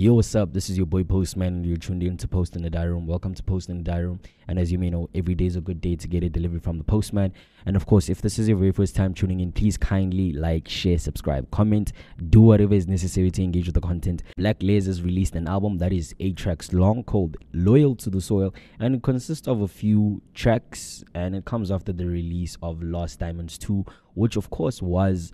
Yo, what's up? This is your boy Postman, and you're tuned in to Post in the Diary Room. Welcome to Post in the Diary Room. And as you may know, every day is a good day to get a delivery from the postman. And of course, if this is your very first time tuning in, please kindly like, share, subscribe, comment, do whatever is necessary to engage with the content. Blaklez released an album that is eight tracks long called Loyal to the Soil, and it consists of a few tracks, and it comes after the release of Lost Diamonds 2, which of course was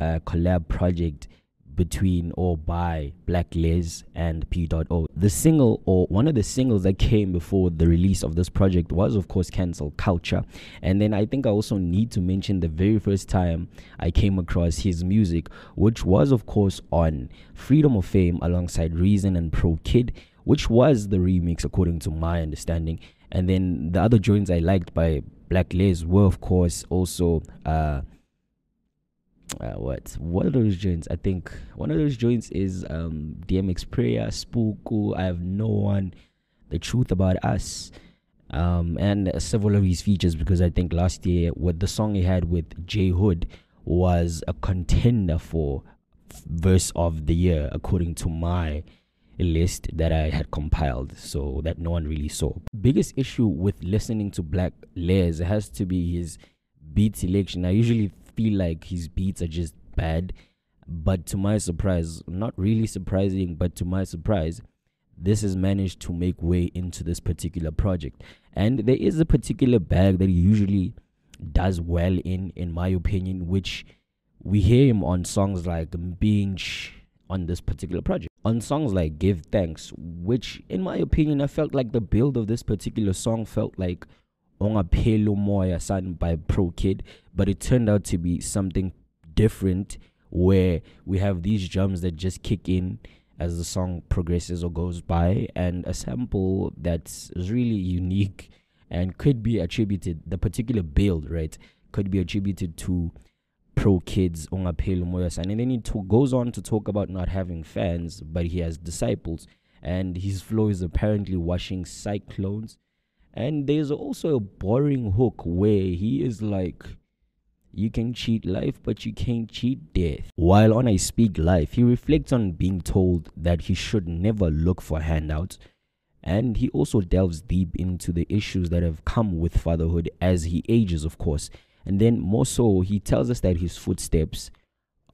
a collab project between or by Blaklez and P.O. The single or one of the singles that came before the release of this project was of course Cancel Culture. And then I think I also need to mention the very first time I came across his music, which was of course on Freedom of Fame alongside Reason and Pro Kid, which was the remix according to my understanding. And then the other joints I liked by Blaklez were of course also uh uh, what what are those joints? I think one of those joints is um DMX Prayer, Spooku, I have no one, the truth about us, um and several of his features because I think last year what the song he had with J Hood was a contender for verse of the year according to my list that I had compiled, so that no one really saw. Biggest issue with listening to Black Layers has to be his beat selection. I usually feel like his beats are just bad. But to my surprise, not really surprising, but to my surprise, this has managed to make way into this particular project. And there is a particular bag that he usually does well in, in my opinion, which we hear him on songs like Mpinch on this particular project. On songs like Give Thanks, which in my opinion, I felt like the build of this particular song felt like Ongaphelo Moya sung by Pro Kid, but it turned out to be something different where we have these drums that just kick in as the song progresses or goes by and a sample that's really unique and could be attributed the particular build right could be attributed to pro kids Ongaphelo Moya san. and then he to- goes on to talk about not having fans but he has disciples and his flow is apparently washing cyclones and there's also a boring hook where he is like, you can cheat life, but you can't cheat death. While on I Speak Life, he reflects on being told that he should never look for handouts. And he also delves deep into the issues that have come with fatherhood as he ages, of course. And then, more so, he tells us that his footsteps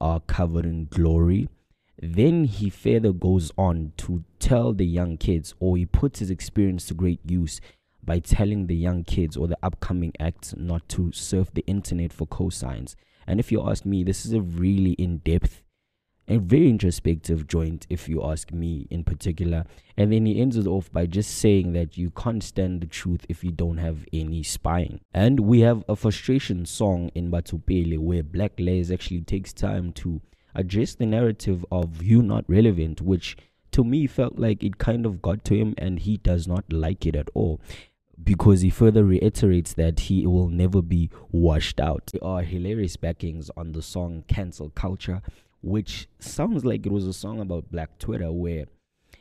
are covered in glory. Then he further goes on to tell the young kids, or he puts his experience to great use by telling the young kids or the upcoming acts not to surf the internet for cosigns. And if you ask me, this is a really in depth and very introspective joint, if you ask me in particular. And then he ends it off by just saying that you can't stand the truth if you don't have any spine. And we have a frustration song in Batupele where Blaklez actually takes time to address the narrative of you not relevant, which to me felt like it kind of got to him and he does not like it at all because he further reiterates that he will never be washed out. There are hilarious backings on the song Cancel Culture, which sounds like it was a song about Black Twitter where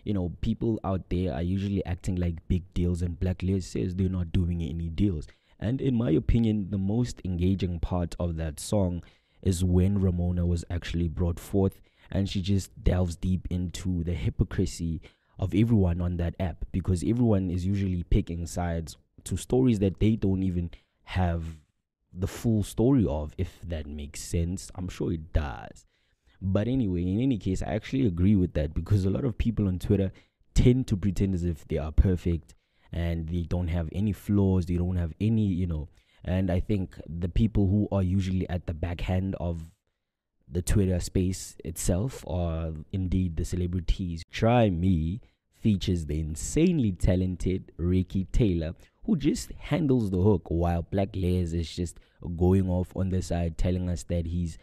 you know people out there are usually acting like big deals and Blaklez says they're not doing any deals. And in my opinion, the most engaging part of that song is when Ramona was actually brought forth and she just delves deep into the hypocrisy of everyone on that app because everyone is usually picking sides to stories that they don't even have the full story of, if that makes sense. I'm sure it does. But anyway, in any case, I actually agree with that because a lot of people on Twitter tend to pretend as if they are perfect and they don't have any flaws, they don't have any, you know. And I think the people who are usually at the backhand of the Twitter space itself are indeed the celebrities. Try Me features the insanely talented Ricky Tyler, who just handles the hook while Blaklez is just going off on the side telling us that he's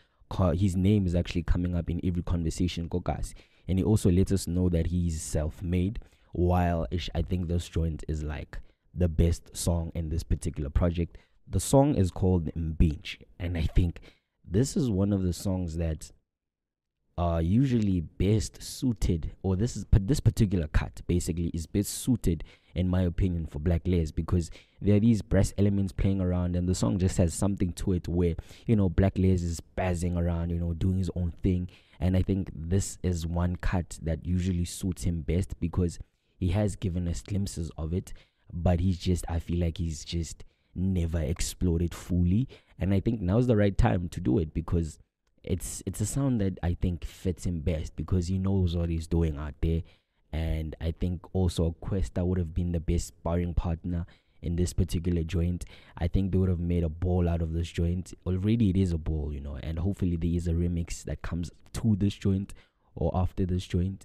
his name is actually coming up in every conversation kokas. And he also lets us know that he's self-made while i think this joint is like the best song in this particular project. The song is called Beach, and i think this is one of the songs that are usually best suited, or this is this particular cut basically is best suited, in my opinion, for Blaklez because there are these brass elements playing around, and the song just has something to it where you know Blaklez is spazzing around, you know, doing his own thing, and I think this is one cut that usually suits him best because he has given us glimpses of it, but he's just I feel like he's just never explored it fully, and I think now's the right time to do it because it's it's a sound that I think fits him best because he knows what he's doing out there. And I think also Kwesta would have been the best sparring partner in this particular joint. I think they would have made a ball out of this joint. Already it is a ball, you know, and hopefully there is a remix that comes to this joint or after this joint.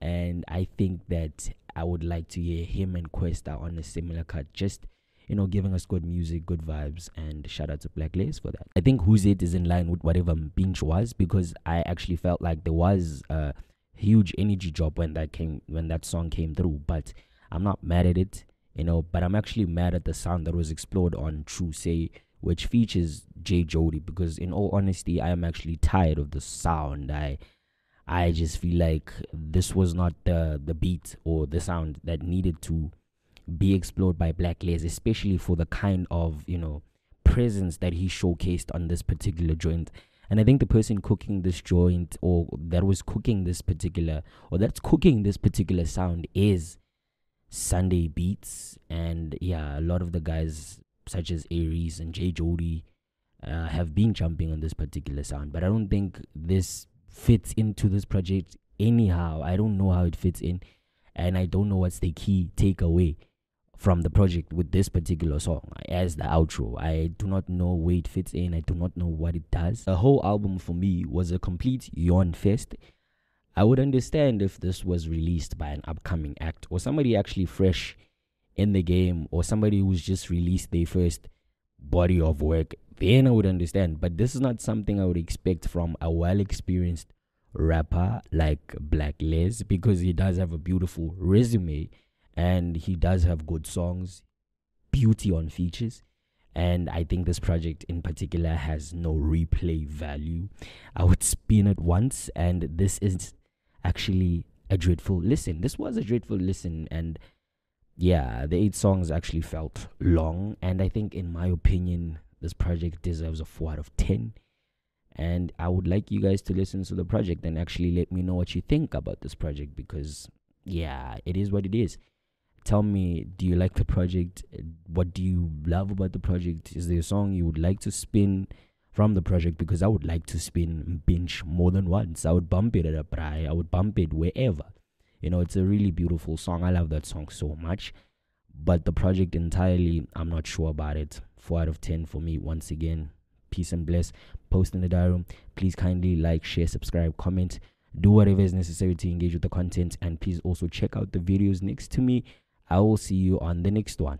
And I think that I would like to hear him and Kwesta on a similar cut, just you know, giving us good music, good vibes, and shout out to Blaklez for that. I think Who's It is in line with whatever Mpinch was because I actually felt like there was a huge energy drop when that came when that song came through. But I'm not mad at it, you know, but I'm actually mad at the sound that was explored on True Say, which features Jay Jody, because in all honesty, I am actually tired of the sound. I I just feel like this was not the the beat or the sound that needed to be explored by Blaklez, especially for the kind of, you know, presence that he showcased on this particular joint. And I think the person cooking this joint or that was cooking this particular or that's cooking this particular sound is Sunday Beats. And yeah, a lot of the guys such as Aries and Jay Jody uh, have been jumping on this particular sound. But I don't think this fits into this project anyhow. I don't know how it fits in. And I don't know what's the key takeaway from the project with this particular song as the outro. I do not know where it fits in. I do not know what it does. The whole album for me was a complete yawn fest. I would understand if this was released by an upcoming act or somebody actually fresh in the game or somebody who's just released their first body of work. Then I would understand. But this is not something I would expect from a well experienced rapper like Blaklez because he does have a beautiful resume and he does have good songs, beauty on features. And I think this project in particular has no replay value. I would spin it once, and this is actually a dreadful listen. This was a dreadful listen, and yeah, the eight songs actually felt long. And I think, in my opinion, this project deserves a 4 out of 10. And I would like you guys to listen to the project and actually let me know what you think about this project because, yeah, it is what it is tell me do you like the project? What do you love about the project? Is there a song you would like to spin from the project? Because i would like to spin Mpinch more than once. I would bump it at a braai i would bump it wherever. You know it's a really beautiful song. I love that song so much. But the project entirely i'm not sure about it. 4 out of 10 for me. Once again peace and bless post in the diary. Please kindly like share subscribe comment. Do whatever is necessary to engage with the content. And please also check out the videos next to me I will see you on the next one.